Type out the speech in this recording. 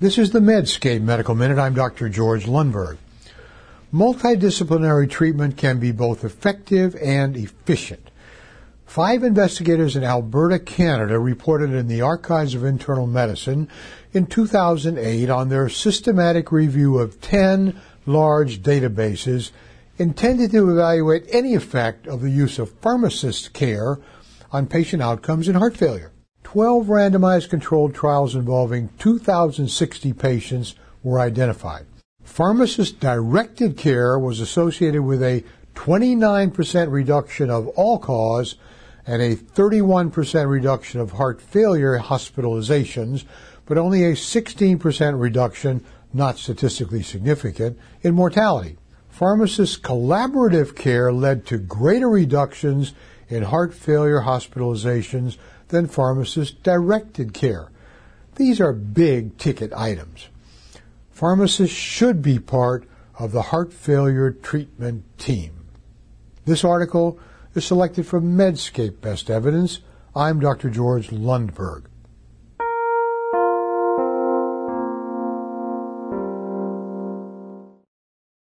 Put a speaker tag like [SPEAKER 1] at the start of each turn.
[SPEAKER 1] This is the Medscape Medical Minute. I'm Dr. George Lundberg. Multidisciplinary treatment can be both effective and efficient. Five investigators in Alberta, Canada reported in the Archives of Internal Medicine in 2008 on their systematic review of 10 large databases intended to evaluate any effect of the use of pharmacist care on patient outcomes in heart failure. 12 randomized controlled trials involving 2,060 patients were identified. Pharmacist directed care was associated with a 29% reduction of all cause and a 31% reduction of heart failure hospitalizations, but only a 16% reduction, not statistically significant, in mortality. Pharmacist collaborative care led to greater reductions in heart failure hospitalizations than pharmacist directed care. These are big ticket items. Pharmacists should be part of the heart failure treatment team. This article is selected from Medscape Best Evidence. I'm Dr. George Lundberg.